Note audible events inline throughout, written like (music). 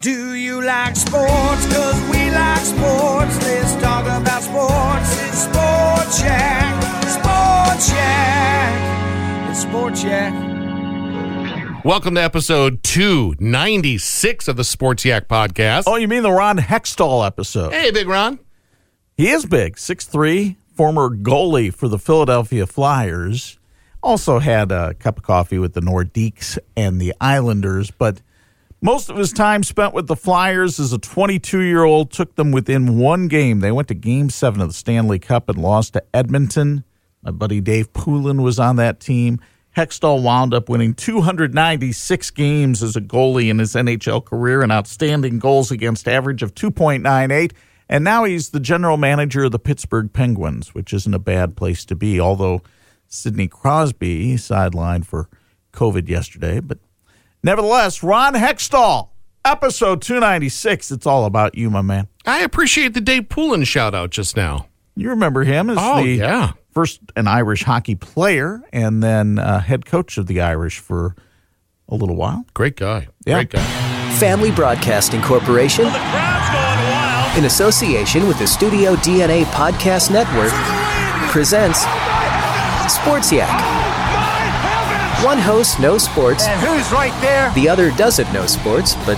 Do you like sports? Cause we like sports. Let's talk about sports. It's Sports Yak. Sports Yak. It's Sports Yak. Welcome to episode 296 of the Sports Yak podcast. Oh, you mean the Ron Hextall episode? Hey, Big Ron. He is big, 6'3", former goalie for the Philadelphia Flyers. Also had a cup of coffee with the Nordiques and the Islanders, but most of his time spent with the Flyers as a 22 year old took them within one game. They went to game seven of the Stanley Cup and lost to Edmonton. My buddy Dave Poulin was on that team. Hextall wound up winning 296 games as a goalie in his NHL career, an outstanding goals against average of 2.98. And now he's the general manager of the Pittsburgh Penguins, which isn't a bad place to be, although Sidney Crosby sidelined for COVID yesterday. But nevertheless, Ron Hextall, episode 296. It's all about you, my man. I appreciate the Dave Poulin shout out just now. You remember him as Oh, the yeah. first an Irish hockey player and then uh, head coach of the Irish for a little while. Great guy. Yeah. Great guy. Family Broadcasting Corporation, in association with the Studio DNA Podcast Network, presents Sports Yak. One host knows sports, And who's right there? the other doesn't know sports, but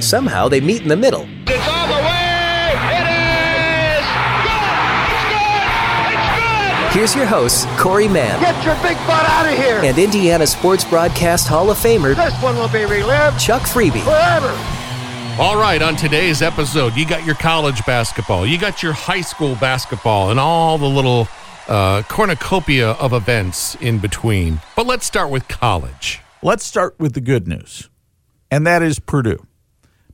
somehow they meet in the middle. It's all the way. It is good. It's good. It's good. Here's your host, Corey Mann Get your big butt out of here. and Indiana Sports Broadcast Hall of Famer this one will be relived Chuck Freeby. forever. All right, on today's episode, you got your college basketball, you got your high school basketball, and all the little uh, cornucopia of events in between. But let's start with college. Let's start with the good news, and that is Purdue.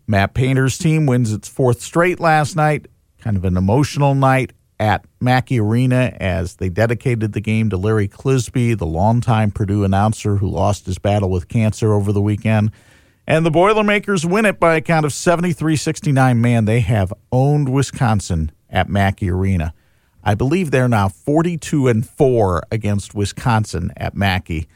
Matt Painter's team wins its fourth straight last night. Kind of an emotional night at Mackey Arena as they dedicated the game to Larry Clisby, the longtime Purdue announcer who lost his battle with cancer over the weekend. And the Boilermakers win it by a count of 73 69. Man, they have owned Wisconsin at Mackey Arena. I believe they're now 42 and 4 against Wisconsin at Mackey.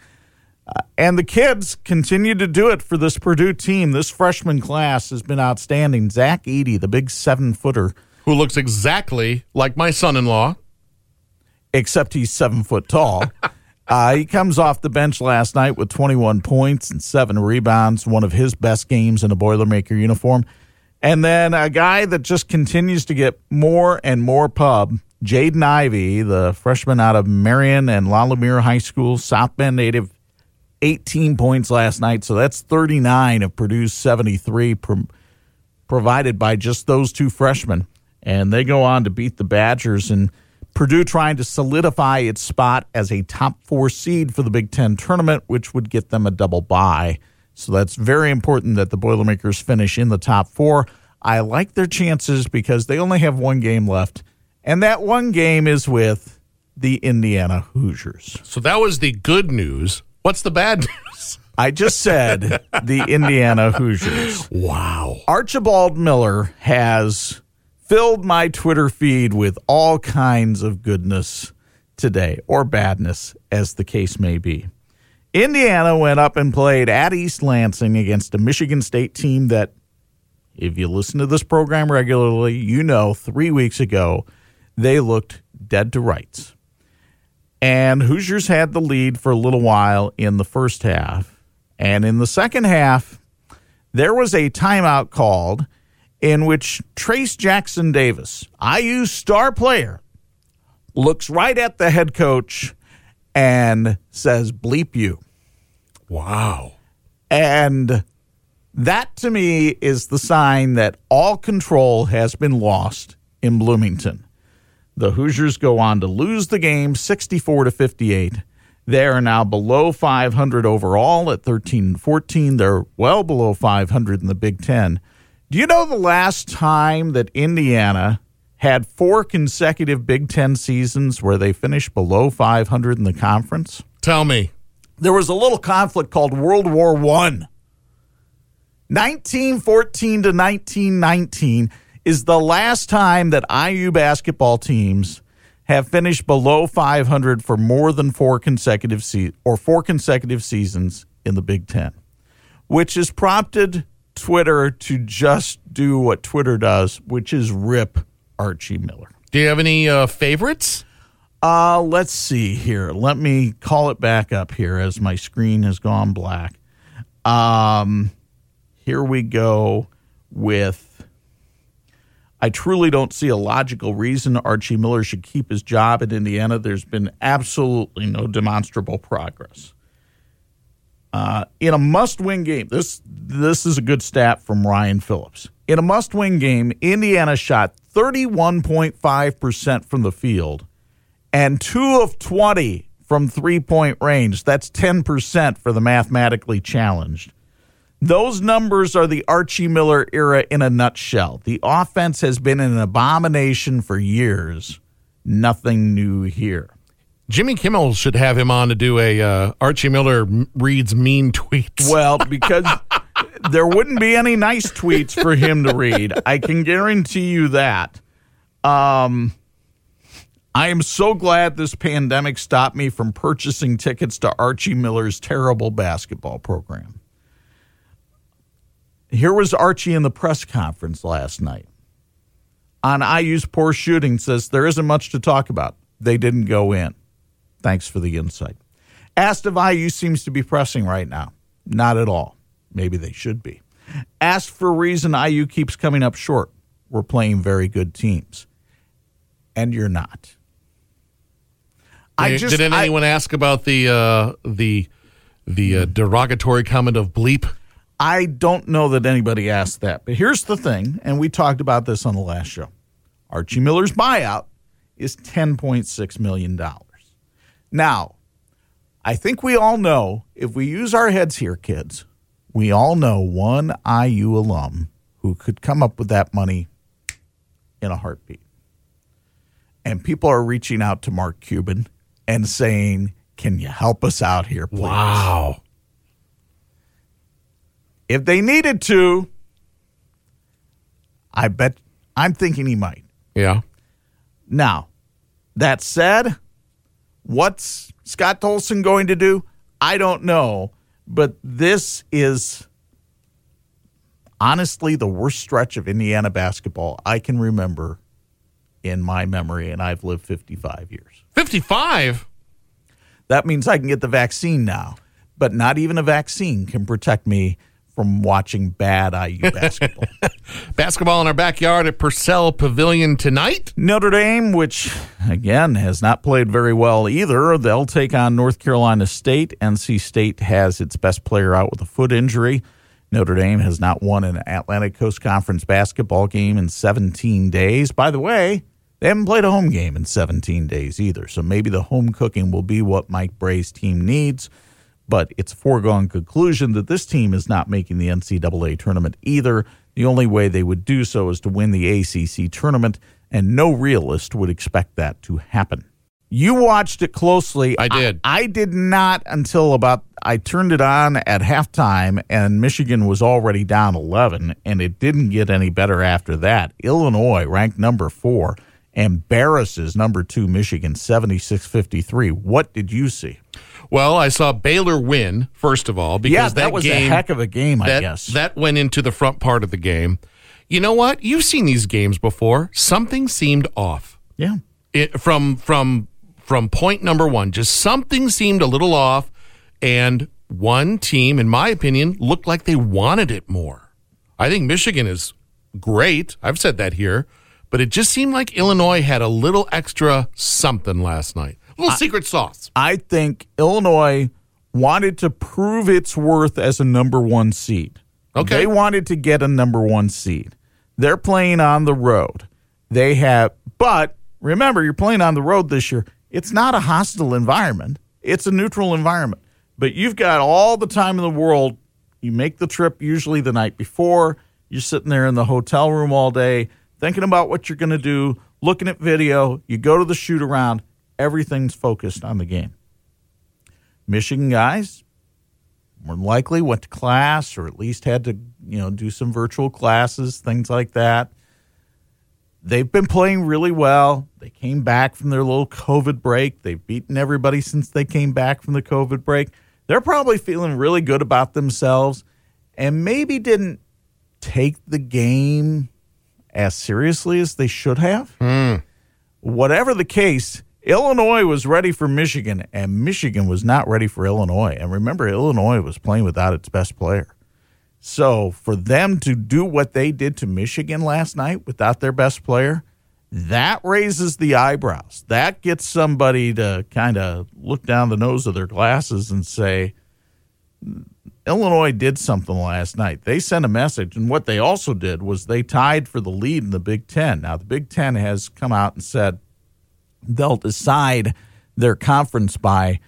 Uh, and the kids continue to do it for this Purdue team. This freshman class has been outstanding. Zach Edey, the big seven footer, Who looks exactly like my son in law. except he's seven foot tall. (laughs) uh, he comes off the bench last night with 21 points and seven rebounds, one of his best games in a Boilermaker uniform. And then a guy that just continues to get more and more pub, Jaden Ivey, the freshman out of Marian and La Lumiere High School, South Bend native, 18 points last night. So that's 39 of Purdue's 73 pro- provided by just those two freshmen. And they go on to beat the Badgers and Purdue trying to solidify its spot as a top four seed for the Big Ten tournament, which would get them a double bye. So that's very important that the Boilermakers finish in the top four. I like their chances because they only have one game left, and that one game is with the Indiana Hoosiers. So that was the good news. What's the bad (laughs) news? I just said the (laughs) Indiana Hoosiers. Wow. Archibald Miller has filled my Twitter feed with all kinds of goodness today, or badness, as the case may be. Indiana went up and played at East Lansing against a Michigan State team that, if you listen to this program regularly, you know three weeks ago they looked dead to rights. And Hoosiers had the lead for a little while in the first half. And in the second half, there was a timeout called in which Trayce Jackson Davis, IU star player, looks right at the head coach and says, bleep you. Wow. And that to me is the sign that all control has been lost in Bloomington. The Hoosiers go on to lose the game 64 to 58. They are now below 500 overall at 13 and 14. They're well below 500 in the Big Ten. Do you know the last time that Indiana had four consecutive Big Ten seasons where they finished below 500 in the conference? Tell me. There was a little conflict called World War One. 1914 to 1919 is the last time that IU basketball teams have finished below 500 for more than four consecutive se- or four consecutive seasons in the Big Ten, which has prompted Twitter to just do what Twitter does, which is rip Archie Miller. Do you have any uh, favorites? Uh, let's see here. Let me call it back up here as my screen has gone black. Um, here we go with. I truly don't see a logical reason Archie Miller should keep his job at Indiana. There's been absolutely no demonstrable progress. Uh, in a must-win game, this this is a good stat from Ryan Phillips. In a must-win game, Indiana shot 31.5 percent from the field and two of 20 from three-point range. That's 10 percent for the mathematically challenged. Those numbers are the Archie Miller era in a nutshell. The offense has been an abomination for years. Nothing new here. Jimmy Kimmel should have him on to do a uh, Archie Miller reads mean tweets. Well, (laughs) because there wouldn't be any nice tweets for him to read. I can guarantee you that. Um, I am so glad this pandemic stopped me from purchasing tickets to Archie Miller's terrible basketball program. Here was Archie in the press conference last night. On IU's poor shooting says there isn't much to talk about. They didn't go in. Thanks for the insight. Asked if IU seems to be pressing right now. Not at all. Maybe they should be. Asked for a reason IU keeps coming up short. We're playing very good teams. And you're not. I Did- did I- anyone ask about the uh, the the uh, derogatory comment of bleep? I don't know that anybody asked that. But here's the thing, and we talked about this on the last show. Archie Miller's buyout is $10.6 million. Now, I think we all know, if we use our heads here, kids, we all know one IU alum who could come up with that money in a heartbeat. And people are reaching out to Mark Cuban and saying, Can you help us out here, please? Wow. If they needed to, I bet I'm thinking he might. Yeah. Now, that said, what's Scott Dolson going to do? I don't know, but this is honestly the worst stretch of Indiana basketball I can remember in my memory, and I've lived 55 years. 55? That means I can get the vaccine now, but not even a vaccine can protect me from watching bad IU (laughs) basketball. Basketball in our backyard at Purcell Pavilion tonight. Notre Dame, which again has not played very well either, they'll take on North Carolina State. NC State has its best player out with a foot injury. Notre Dame has not won an Atlantic Coast Conference basketball game in 17 days. By the way, they haven't played a home game in 17 days either. So maybe the home cooking will be what Mike Brey's team needs. But it's a foregone conclusion that this team is not making the NCAA tournament either. The only way they would do so is to win the ACC tournament, and no realist would expect that to happen. You watched it closely. I did. I, I did not until about I turned it on at halftime, and Michigan was already down 11, and it didn't get any better after that. Illinois, ranked number four, embarrasses number two Michigan 76 53. What did you see? Well, I saw Baylor win, first of all, because yeah, that, that, was game, a heck of a game, I that, guess. That went into the front part of the game. You know what? You've seen these games before. Something seemed off. yeah. It, from from from point number one, just something seemed a little off, and one team, in my opinion, looked like they wanted it more. I think Michigan is great. I've said that here, but it just seemed like Illinois had a little extra something last night, a little secret sauce. I think Illinois wanted to prove its worth as a number one seed. Okay. They wanted to get a number one seed. They're playing on the road. They have, but remember, you're playing on the road this year. It's not a hostile environment. it's a neutral environment. But you've got all the time in the world. You make the trip usually the night before. You're sitting there in the hotel room all day, thinking about what you're going to do, looking at video. You go to the shoot around. Everything's focused on the game. Michigan guys, more than likely went to class or at least had to, you know, do some virtual classes, things like that. They've been playing really well. They came back from their little COVID break. They've beaten everybody since they came back from the COVID break. They're probably feeling really good about themselves and maybe didn't take the game as seriously as they should have. Hmm. Whatever the case, Illinois was ready for Michigan, and Michigan was not ready for Illinois. And remember, Illinois was playing without its best player. So for them to do what they did to Michigan last night without their best player, that raises the eyebrows. That gets somebody to kind of look down the nose of their glasses and say, Illinois did something last night. They sent a message, and what they also did was they tied for the lead in the Big Ten. Now, the Big Ten has come out and said they'll decide their conference by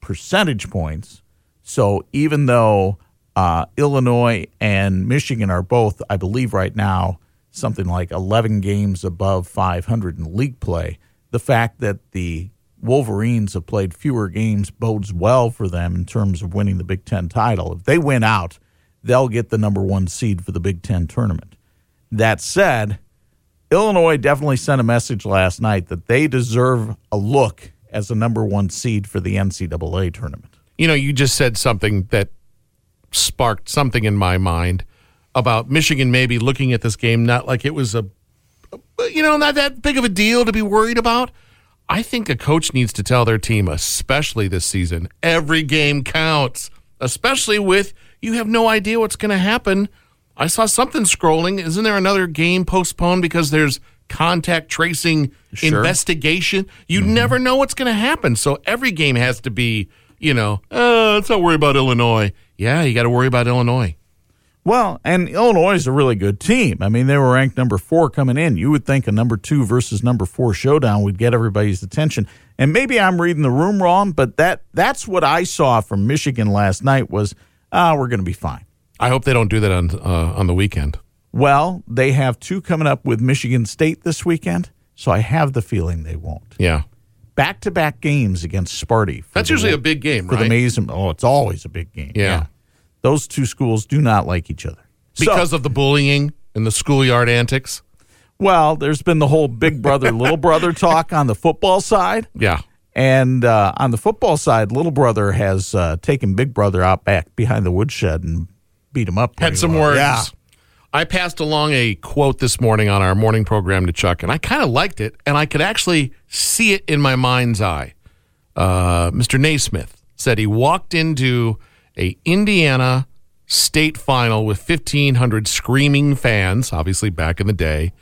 percentage points. So even though uh, Illinois and Michigan are both, I believe, right now, something like 11 games above 500 in league play, the fact that the Wolverines have played fewer games bodes well for them in terms of winning the Big Ten title. If they win out, they'll get the number one seed for the Big Ten tournament. That said, Illinois definitely sent a message last night that they deserve a look as a number one seed for the NCAA tournament. You know, you just said something that sparked something in my mind about Michigan maybe looking at this game not like it was a, you know, not that big of a deal to be worried about. I think a coach needs to tell their team, especially this season, every game counts, especially with you have no idea what's going to happen. I saw something scrolling. Isn't there another game postponed because there's contact tracing Sure. investigation? You never know what's going to happen. So every game has to be, you know, uh, let's not worry about Illinois. Yeah, you got to worry about Illinois. Well, and Illinois is a really good team. I mean, they were ranked number four coming in. You would think a number two versus number four showdown would get everybody's attention. And maybe I'm reading the room wrong, but that that's what I saw from Michigan last night was, ah, we're going to be fine. I hope they don't do that on uh, on the weekend. Well, they have two coming up with Michigan State this weekend, so I have the feeling they won't. Yeah, Back to back games against Sparty. that's the- usually a big game, for the right? Mason. Oh, it's always a big game. Yeah. Those two schools do not like each other. So- because of the bullying and the schoolyard antics. Well, there's been the whole big brother, (laughs) little brother talk on the football side. Yeah, And uh, on the football side, little brother has uh, taken big brother out back behind the woodshed and beat him up. had some well. words. Yeah. I passed along a quote this morning on our morning program to Chuck, and I kind of liked it, and I could actually see it in my mind's eye. Uh, Mr. Naismith said he walked into a Indiana state final with 1,500 screaming fans, obviously back in the day,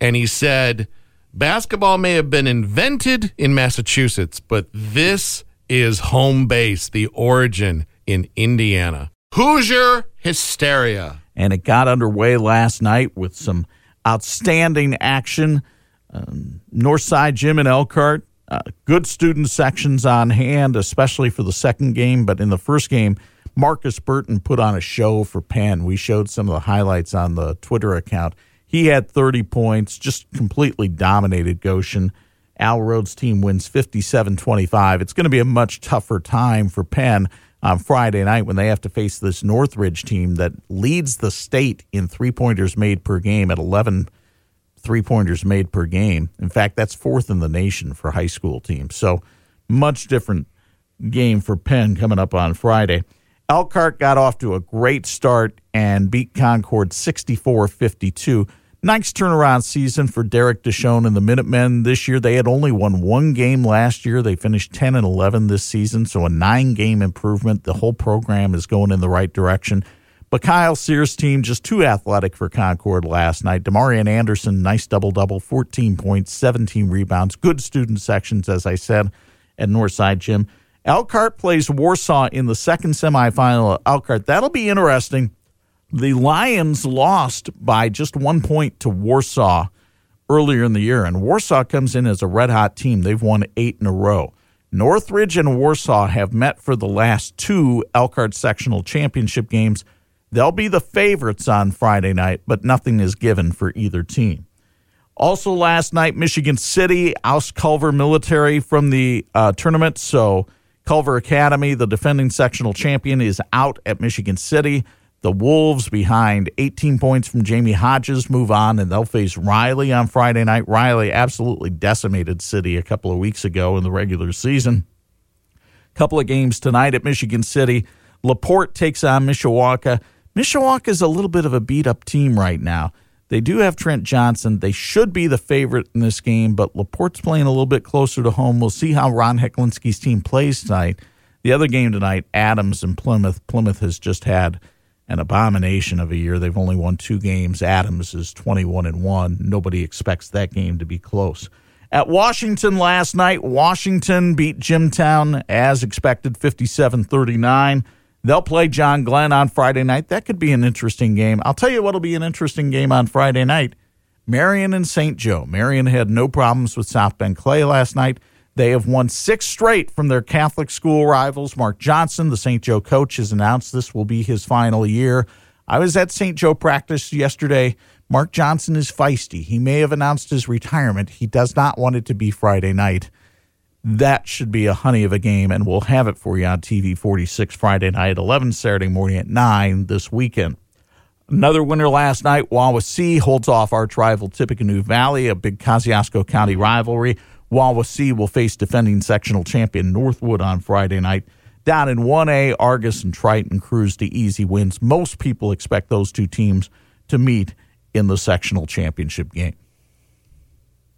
and he said, Basketball may have been invented in Massachusetts, but this is home base, the origin in Indiana. Hoosier hysteria. and it got underway last night with some outstanding action. Um, Northside Gym in Elkhart, uh, good student sections on hand, especially for the second game. But in the first game, Marcus Burton put on a show for Penn. We showed some of the highlights on the Twitter account. He had 30 points, just completely dominated Goshen. Al Rhodes' team wins 57 25. It's going to be a much tougher time for Penn on Friday night when they have to face this Northridge team that leads the state in three pointers made per game at 11 three pointers made per game. In fact, that's fourth in the nation for high school teams. So, much different game for Penn coming up on Friday. Elkhart got off to a great start and beat Concord 64 52. Nice turnaround season for Derek Deshone and the Minutemen this year. They had only won one game last year. They finished 10 and 11 this season, so a nine game improvement. The whole program is going in the right direction. But Kyle Sears' team just too athletic for Concord last night. Demarian Anderson, nice double double, 14 points, 17 rebounds. Good student sections, as I said, at Northside Gym. Elkhart plays Warsaw in the second semifinal Elkhart. That'll be interesting. The Lions lost by just one point to Warsaw earlier in the year, and Warsaw comes in as a red hot team. They've won eight in a row. Northridge and Warsaw have met for the last two Elkhart sectional championship games. They'll be the favorites on Friday night, but nothing is given for either team. Also, last night, Michigan City oust Culver Military from the uh, tournament. So, Culver Academy, the defending sectional champion, is out at Michigan City. The Wolves, behind 18 points from Jamie Hodges, move on and they'll face Riley on Friday night. Riley absolutely decimated City a couple of weeks ago in the regular season. Couple of games tonight at Michigan City. Laporte takes on Mishawaka. Mishawaka is a little bit of a beat up team right now. They do have Trent Johnson. They should be the favorite in this game, but Laporte's playing a little bit closer to home. We'll see how Ron Hecklinski's team plays tonight. The other game tonight, Adams and Plymouth. Plymouth has just had an abomination of a year. They've only won two games. Adams is 21 and 1. Nobody expects that game to be close. At Washington last night, Washington beat Jimtown as expected 57 39. They'll play John Glenn on Friday night. That could be an interesting game. I'll tell you what'll be an interesting game on Friday night. Marian and St. Joe. Marian had no problems with South Bend Clay last night. They have won six straight from their Catholic school rivals. Mark Johnson, the St. Joe coach, has announced this will be his final year. I was at St. Joe practice yesterday. Mark Johnson is feisty. He may have announced his retirement. He does not want it to be Friday night. That should be a honey of a game, and we'll have it for you on TV 46 Friday night at 11, Saturday morning at 9 this weekend. Another winner last night, Wawasee holds off arch rival Tippecanoe Valley, a big Kosciusko County rivalry. Wawasee will face defending sectional champion Northwood on Friday night. Down in 1A, Argos and Triton cruise to easy wins. Most people expect those two teams to meet in the sectional championship game.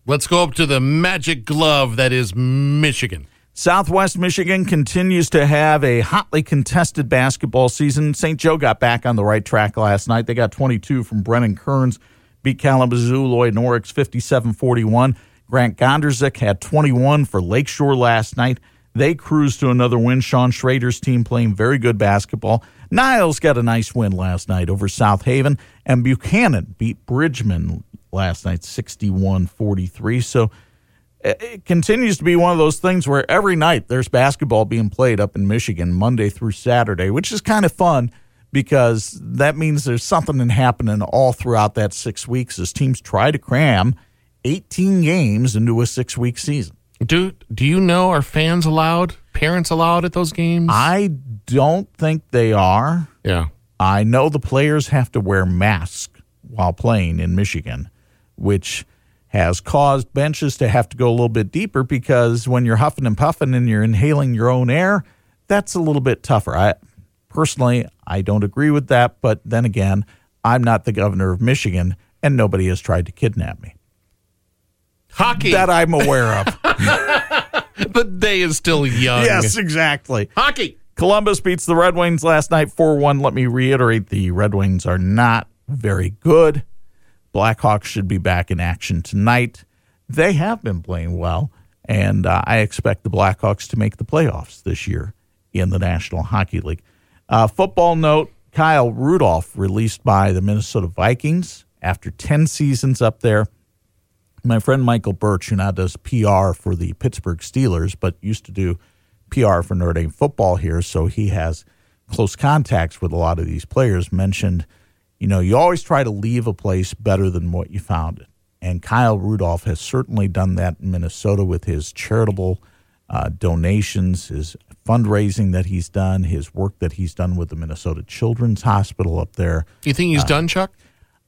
Let's go up to the magic glove that is Michigan. Southwest Michigan continues to have a hotly contested basketball season. St. Joe got back on the right track last night. They got 22 from Brennan Kearns, beat Kalamazoo Loy Norrix 57 41. Grant Gonderzik had 21 for Lakeshore last night. They cruised to another win. Sean Schrader's team playing very good basketball. Niles got a nice win last night over South Haven, and Buchanan beat Bridgman last night 61 43. So uh, it continues to be one of those things where every night there's basketball being played up in Michigan, Monday through Saturday, which is kind of fun because that means there's something happening all throughout that six weeks as teams try to cram 18 games into a six week season. Do do you know are fans allowed? Parents allowed at those games? I don't think they are. yeah. I know the players have to wear masks while playing in Michigan, which has caused benches to have to go a little bit deeper because when you're huffing and puffing and you're inhaling your own air, that's a little bit tougher. I personally I don't agree with that, but then again, I'm not the governor of Michigan and nobody has tried to kidnap me. Hockey. That I'm aware of. (laughs) the day is still young. yes, exactly. Hockey. Columbus beats the Red Wings last night 4 1. Let me reiterate the Red Wings are not very good. Blackhawks should be back in action tonight. They have been playing well, and uh, I expect the Blackhawks to make the playoffs this year in the National Hockey League. Uh, football note Kyle Rudolph released by the Minnesota Vikings after 10 seasons up there. My friend Michael Bertsch, who now does PR for the Pittsburgh Steelers, but used to do PR for Notre Dame football here, so he has close contacts with a lot of these players, mentioned, you know, you always try to leave a place better than what you found it. And Kyle Rudolph has certainly done that in Minnesota with his charitable uh, donations, his fundraising that he's done, his work that he's done with the Minnesota Children's Hospital up there. You think he's done, Chuck?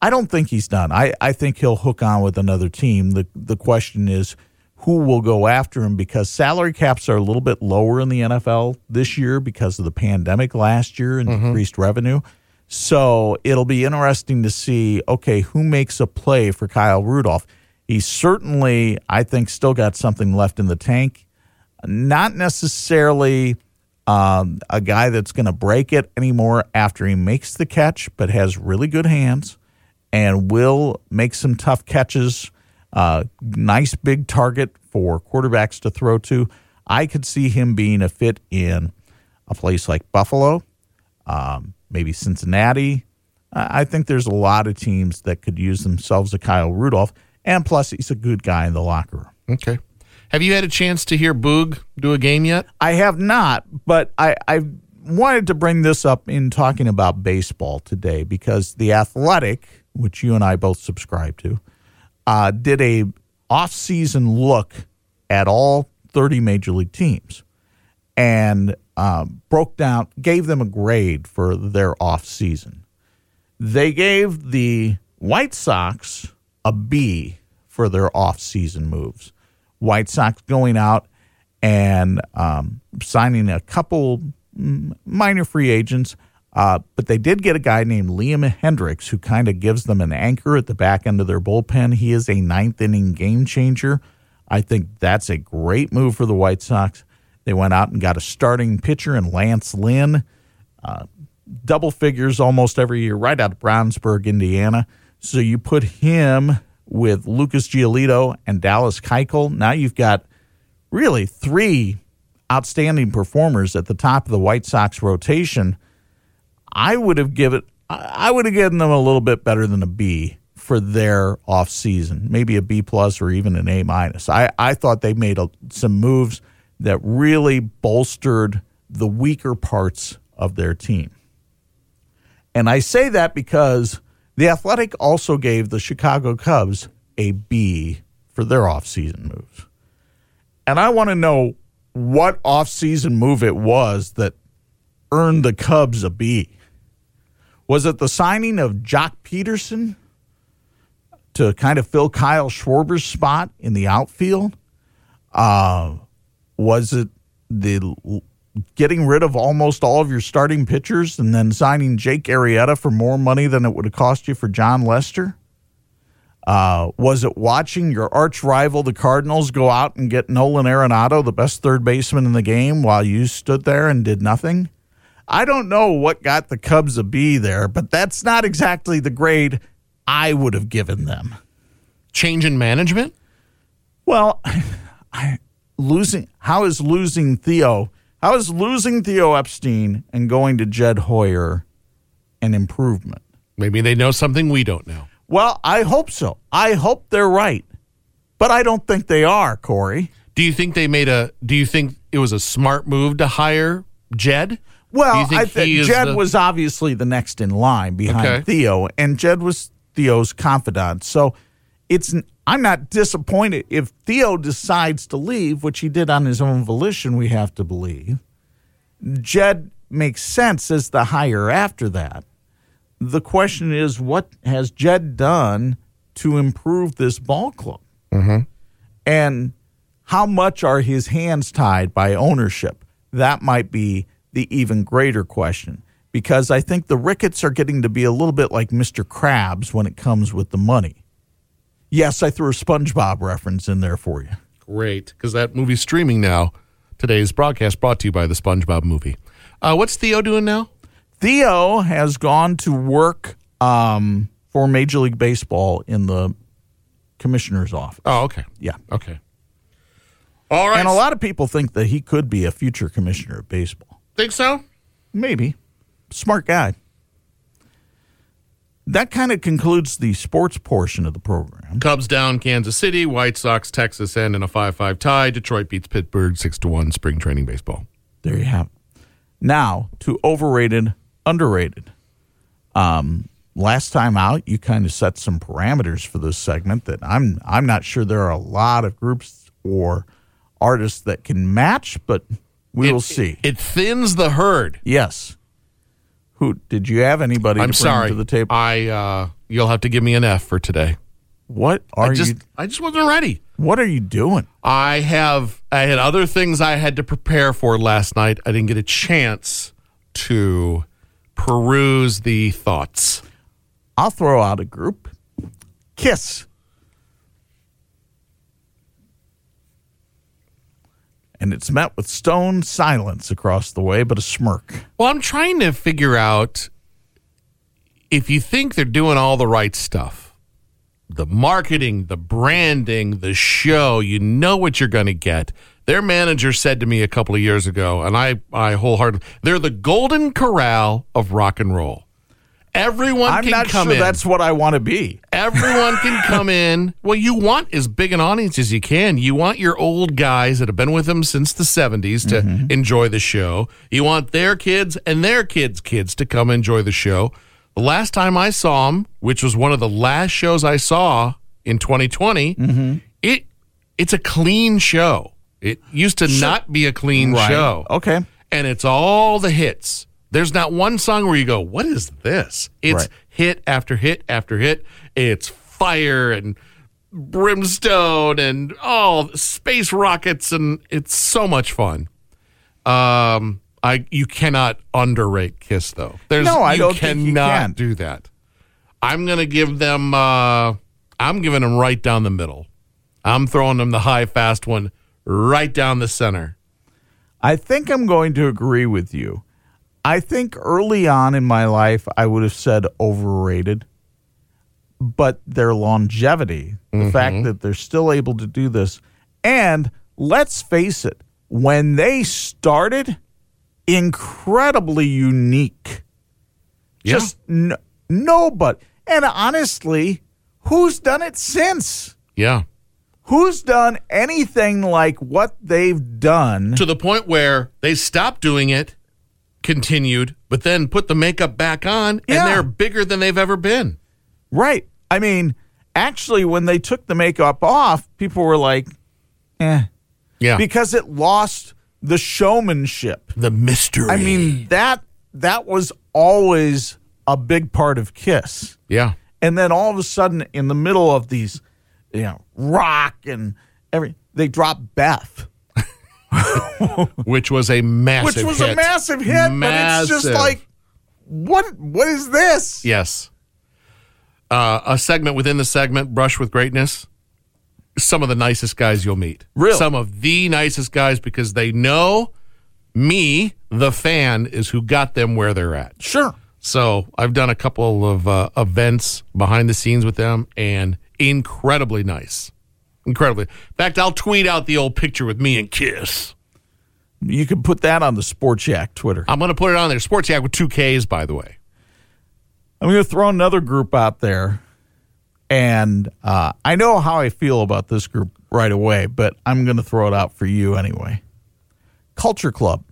I don't think he's done. I, I think he'll hook on with another team. The the question is who will go after him because salary caps are a little bit lower in the NFL this year because of the pandemic last year and decreased revenue. So it'll be interesting to see okay, who makes a play for Kyle Rudolph. He's certainly, I think, still got something left in the tank. Not necessarily um, a guy that's going to break it anymore after he makes the catch, but has really good hands and will make some tough catches. Uh, nice big target for quarterbacks to throw to. I could see him being a fit in a place like Buffalo, um, maybe Cincinnati. I I think there's a lot of teams that could use themselves a Kyle Rudolph, and plus he's a good guy in the locker room. Okay. Have you had a chance to hear Boog do a game yet? I have not, but I, I wanted to bring this up in talking about baseball today because the Athletic, which you and I both subscribe to, uh, did a off-season look at all 30 major league teams and uh, broke down, gave them a grade for their off-season. They gave the White Sox a B for their off-season moves. White Sox going out and um, signing a couple minor free agents, uh, but they did get a guy named Liam Hendriks who kind of gives them an anchor at the back end of their bullpen. He is a ninth inning game changer. I think that's a great move for the White Sox. They went out and got a starting pitcher in Lance Lynn, uh, double figures almost every year, right out of Brownsburg, Indiana. So you put him with Lucas Giolito and Dallas Keuchel. Now you've got really three outstanding performers at the top of the White Sox rotation. I would have given I would have given them a little bit better than a B for their offseason, maybe a B plus or even an A minus. I, I thought they made a, some moves that really bolstered the weaker parts of their team. And I say that because the Athletic also gave the Chicago Cubs a B for their offseason moves. And I want to know what offseason move it was that earned the Cubs a B. Was it the signing of Joc Pederson to kind of fill Kyle Schwarber's spot in the outfield? Uh, was it the getting rid of almost all of your starting pitchers and then signing Jake Arrieta for more money than it would have cost you for Jon Lester? Uh, was it watching your arch rival, the Cardinals, go out and get Nolan Arenado, the best third baseman in the game, while you stood there and did nothing? I don't know what got the Cubs a B there, but that's not exactly the grade I would have given them. Change in management? Well, (laughs) I, losing how is losing Theo how is losing Theo Epstein and going to Jed Hoyer an improvement? Maybe they know something we don't know. Well, I hope so. I hope they're right. But I don't think they are, Corey. Do you think they made a do you think it was a smart move to hire Jed? Well, I think Jed the- was obviously the next in line behind Okay. Theo, and Jed was Theo's confidant. So it's I'm not disappointed if Theo decides to leave, which he did on his own volition. We have to believe. Jed makes sense as the hire after that. The question is, what has Jed done to improve this ball club? And how much are his hands tied by ownership? That might be the even greater question because I think the Ricketts are getting to be a little bit like Mr. Krabs when it comes with the money. Yes, I threw a SpongeBob reference in there for you. Great, because that movie's streaming now. Today's broadcast brought to you by the SpongeBob movie. Uh, what's Theo doing now? Theo has gone to work um, for Major League Baseball in the commissioner's office. Oh, okay. Yeah. Okay. All right. And a lot of people think that he could be a future commissioner of baseball. Think so? Maybe. Smart guy. That kind of concludes the sports portion of the program. Cubs down Kansas City, White Sox, Texas end in a 5-5 tie. Detroit beats Pittsburgh 6 to 1 spring training baseball. There you have it. Now to overrated, underrated. Um, last time out, you kind of set some parameters for this segment that I'm I'm not sure there are a lot of groups or artists that can match, but we will see. It thins the herd. yes. Who did you have anybody? I'm sorry. to the table. I uh, you'll have to give me an F for today. what are I just you? I just wasn't ready. What are you doing? I have I had other things I had to prepare for last night. I didn't get a chance to peruse the thoughts. I'll throw out a group. Kiss. And it's met with stone silence across the way, but a smirk. Well, I'm trying to figure out if you think they're doing all the right stuff. The marketing, the branding, the show, you know what you're going to get. Their manager said to me a couple of years ago, and I, I wholeheartedly, they're the golden corral of rock and roll. Everyone I'm can not come sure in. that's what I want to be. Everyone can (laughs) come in. Well, you want as big an audience as you can. You want your old guys that have been with them since the 70s to Mm-hmm. enjoy the show. You want their kids and their kids' kids to come enjoy the show. The last time I saw them, which was one of the last shows I saw in 2020, Mm-hmm. it it's a clean show. It used to not be a clean Right. show Okay. and it's all the hits. There's not one song where you go, "What is this?" It's Right. hit after hit after hit. It's fire and brimstone and all space rockets, and it's so much fun. Um, I you cannot underrate Kiss though. There's No, I you don't think you cannot can. do that. I'm gonna give them. Uh, I'm giving them right down the middle. I'm throwing them the high fast one right down the center. I think I'm going to agree with you. I think early on in my life, I would have said overrated, but their longevity, the mm-hmm. fact that they're still able to do this, and let's face it, when they started, incredibly unique. Yeah. Just n- nobody. And honestly, who's done it since? Yeah. Who's done anything like what they've done? to the point where they stopped doing it, continued, but then put the makeup back on, Yeah. and they're bigger than they've ever been. Right. I mean, actually, when they took the makeup off, people were like, eh, Yeah, because it lost the showmanship. the mystery. I mean, that that was always a big part of Kiss. yeah, And then all of a sudden, in the middle of these, you know, rock and every, they dropped Beth, (laughs) which was a massive, hit. which was hit. a massive hit. But it's just like, what? What is this? yes. Uh, a segment within the segment, brush with greatness. Some of the nicest guys you'll meet. Really? some of the nicest guys because they know me, the fan, is who got them where they're at. Sure. So I've done a couple of uh, events behind the scenes with them, and incredibly nice, incredibly. In fact, I'll tweet out the old picture with me and Kiss. You can put that on the Sports Yak Twitter. I'm going to put it on there. Sports Yak with two Ks, by the way. I'm going to throw another group out there. And uh, I know how I feel about this group right away, but I'm going to throw it out for you anyway. Culture Club.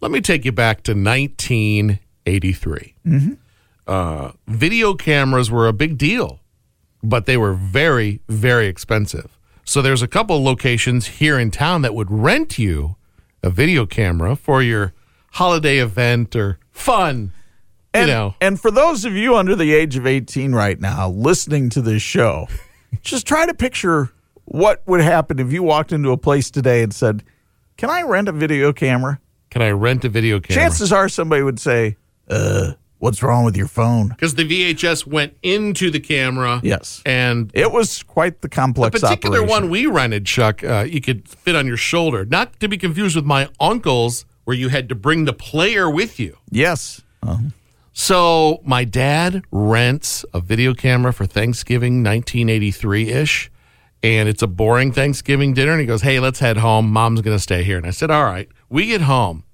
Let me take you back to 1983. Uh, video cameras were a big deal, but they were very, very expensive. So there's a couple locations here in town that would rent you a video camera for your holiday event or fun. And, you know, and for those of you under the age of 18 right now listening to this show, (laughs) just try to picture what would happen if you walked into a place today and said, Can I rent a video camera? can I rent a video camera? Chances are somebody would say, Uh, what's wrong with your phone? because the VHS went into the camera. Yes. and It was quite the complex the particular operation. one we rented, Chuck, uh, you could fit on your shoulder. Not to be confused with my uncle's, where you had to bring the player with you. Yes. So my dad rents a video camera for Thanksgiving 1983 ish. And it's a boring Thanksgiving dinner. And he goes, Hey, let's head home. Mom's going to stay here. And I said, All right. We get home.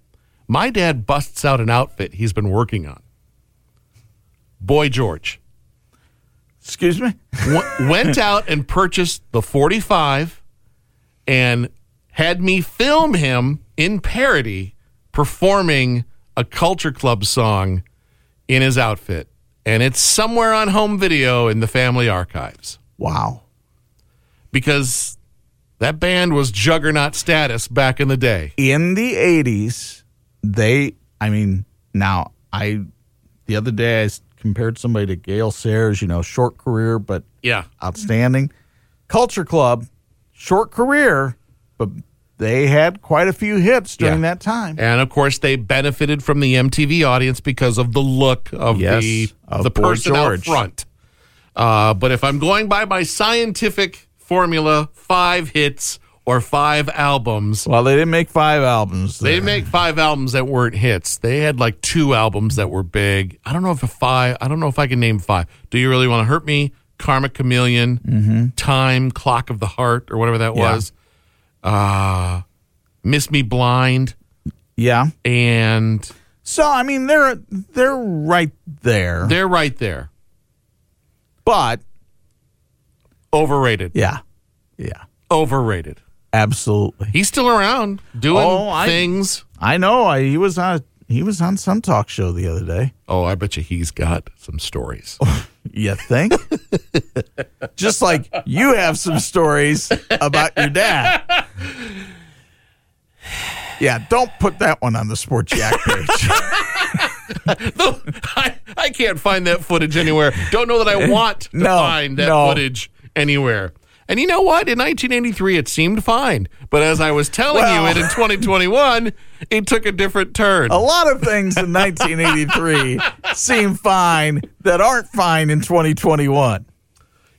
My dad busts out an outfit he's been working on. Boy George Excuse me? went (laughs) out and purchased the 45 and had me film him in parody performing a Culture Club song in his outfit. And it's somewhere on home video in the family archives Wow. because that band was juggernaut status back in the day. In the 80s, they, I mean, now, I, the other day, I compared somebody to Gale Sayers, you know, short career, but Yeah. outstanding. Culture Club, short career, but they had quite a few hits during Yeah. that time. And of course, they benefited from the MTV audience because of the look of Yes, the of the person out George. front. Uh, but if I'm going by my scientific formula, five hits or five albums, Well, they didn't make five albums. they didn't make five albums that weren't hits. They had like two albums that were big. I don't know if a five. I don't know if I can name five. Do you really want to hurt me? Karma Chameleon, Time, Clock of the Heart, or whatever that Mm-hmm. Yeah. was. Uh, Miss Me Blind Yeah. and So I mean, they're they're right there, They're right there. but Overrated. yeah, yeah, Overrated. Absolutely. He's still around doing Oh, I- things. I know. I, he was on he was on some talk show the other day. Oh, I bet you he's got some stories. (laughs) You think? (laughs) Just like you have some stories about your dad. Yeah, don't put that one on the Sports Yak page. (laughs) I, I can't find that footage anywhere. Don't know that I want to No, find that no. footage anywhere. And you know what? In 1983, it seemed fine. But as I was telling Well- you it in 2021, it took a different turn. A lot of things in 1983 (laughs) seem fine that aren't fine in 2021.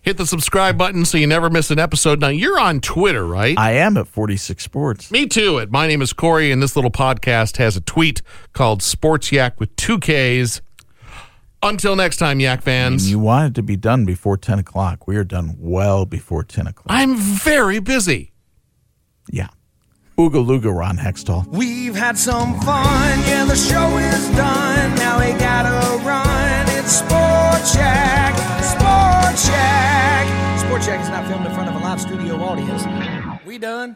Hit the subscribe button so you never miss an episode. Now, you're on Twitter, right? I am at 46 Sports. Me too. It. My name is Corey, and this little podcast has a tweet called Sports Yak with two Ks. Until next time, Yak fans. You want it to be done before 10 o'clock. We are done well before 10 o'clock. I'm very busy. Yeah. Ooga Looga, Ron Hextall. We've had some fun, yeah, the show is done. Now we gotta run. It's Sport Check, Sport Check. Sport Check is not filmed in front of a live studio audience. We done?